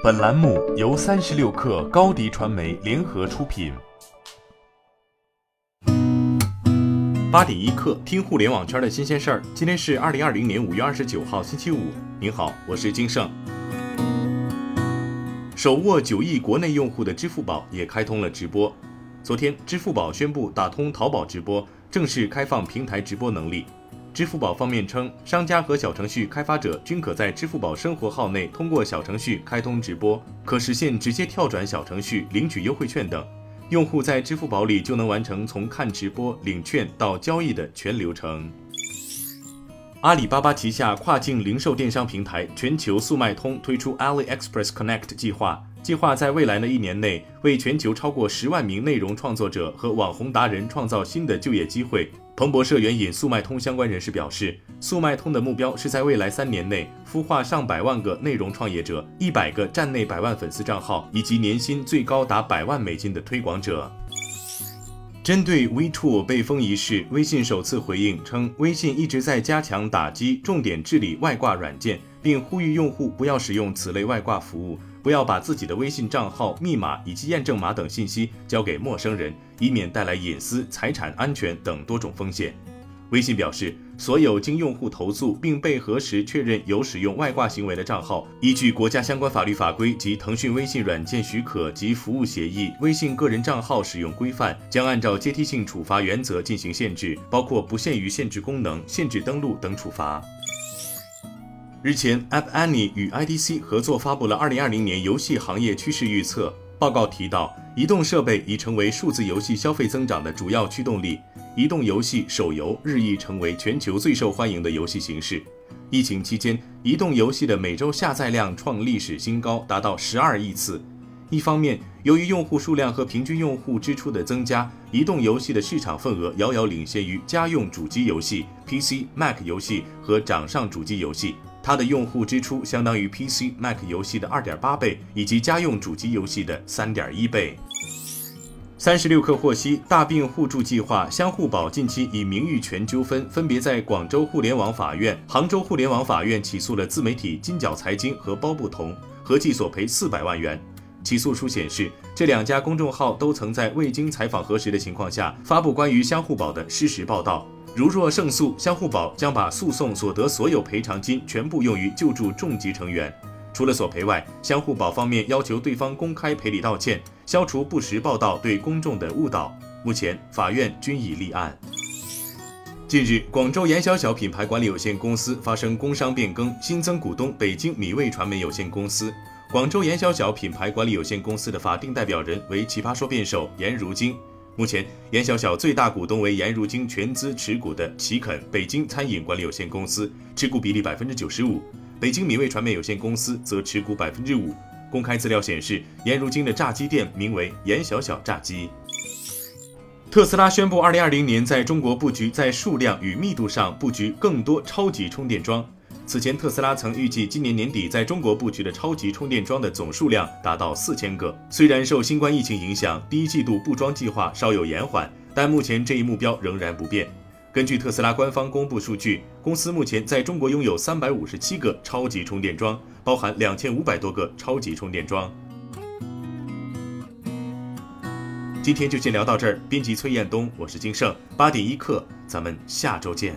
本栏目由三十六氪高低传媒联合出品。八点一刻，听互联网圈的新鲜事儿。今天是二零二零年五月二十九号，星期五。您好，我是金盛。手握九亿国内用户的支付宝也开通了直播。昨天，支付宝宣布打通淘宝直播，正式开放平台直播能力。支付宝方面称，商家和小程序开发者均可在支付宝生活号内通过小程序开通直播，可实现直接跳转小程序领取优惠券等。用户在支付宝里就能完成从看直播、领券到交易的全流程。阿里巴巴旗下跨境零售电商平台全球速卖通推出 AliExpress Connect 计划，计划在未来的一年内为全球超过十万名内容创作者和网红达人创造新的就业机会。彭博社援引速卖通相关人士表示，速卖通的目标是在未来三年内孵化上百万个内容创业者、一百个站内百万粉丝账号以及年薪最高达百万美金的推广者。针对 WeTool 被封一事，微信首次回应称，微信一直在加强打击、重点治理外挂软件，并呼吁用户不要使用此类外挂服务，不要把自己的微信账号、密码以及验证码等信息交给陌生人，以免带来隐私、财产安全等多种风险。微信表示，所有经用户投诉并被核实确认有使用外挂行为的账号，依据国家相关法律法规及腾讯微信软件许可及服务协议、微信个人账号使用规范，将按照阶梯性处罚原则进行限制，包括不限于限制功能、限制登录等处罚。日前，App Annie 与 IDC 合作发布了2020年游戏行业趋势预测。报告提到，移动设备已成为数字游戏消费增长的主要驱动力。移动游戏手游日益成为全球最受欢迎的游戏形式。疫情期间，移动游戏的每周下载量创历史新高，达到十二亿次。一方面，由于用户数量和平均用户支出的增加，移动游戏的市场份额遥遥领先于家用主机游戏、PC、Mac 游戏和掌上主机游戏。它的用户支出相当于 PC、Mac 游戏的二点八倍，以及家用主机游戏的三点一倍。三十六氪获悉，大病互助计划相互保近期以名誉权纠纷分别在广州互联网法院、杭州互联网法院起诉了自媒体金角财经和包不同，合计索赔四百万元。起诉书显示，这两家公众号都曾在未经采访核实的情况下发布关于相互保的失实报道。如若胜诉，相互保将把诉讼所得所有赔偿金全部用于救助重疾成员。除了索赔外，相互保方面要求对方公开赔礼道歉，消除不实报道对公众的误导。目前，法院均已立案。近日，广州严小小品牌管理有限公司发生工商变更，新增股东北京米味传媒有限公司。广州严小小品牌管理有限公司的法定代表人为奇葩说辩手颜如晶。目前，严小小最大股东为颜如晶全资持股的奇肯北京餐饮管理有限公司，持股比例百分之九十五；北京米味传媒有限公司则持股百分之五。公开资料显示，颜如晶的炸鸡店名为颜小小炸鸡。特斯拉宣布，二零二零年在中国布局，在数量与密度上布局更多超级充电桩。此前，特斯拉曾预计今年年底在中国布局的超级充电桩的总数量达到四千个。虽然受新冠疫情影响，第一季度布桩计划稍有延缓，但目前这一目标仍然不变。根据特斯拉官方公布数据，公司目前在中国拥有三百五十七个超级充电桩，包含两千五百多个超级充电桩。今天就先聊到这儿。编辑崔彦东，我是金盛，八点一刻，咱们下周见。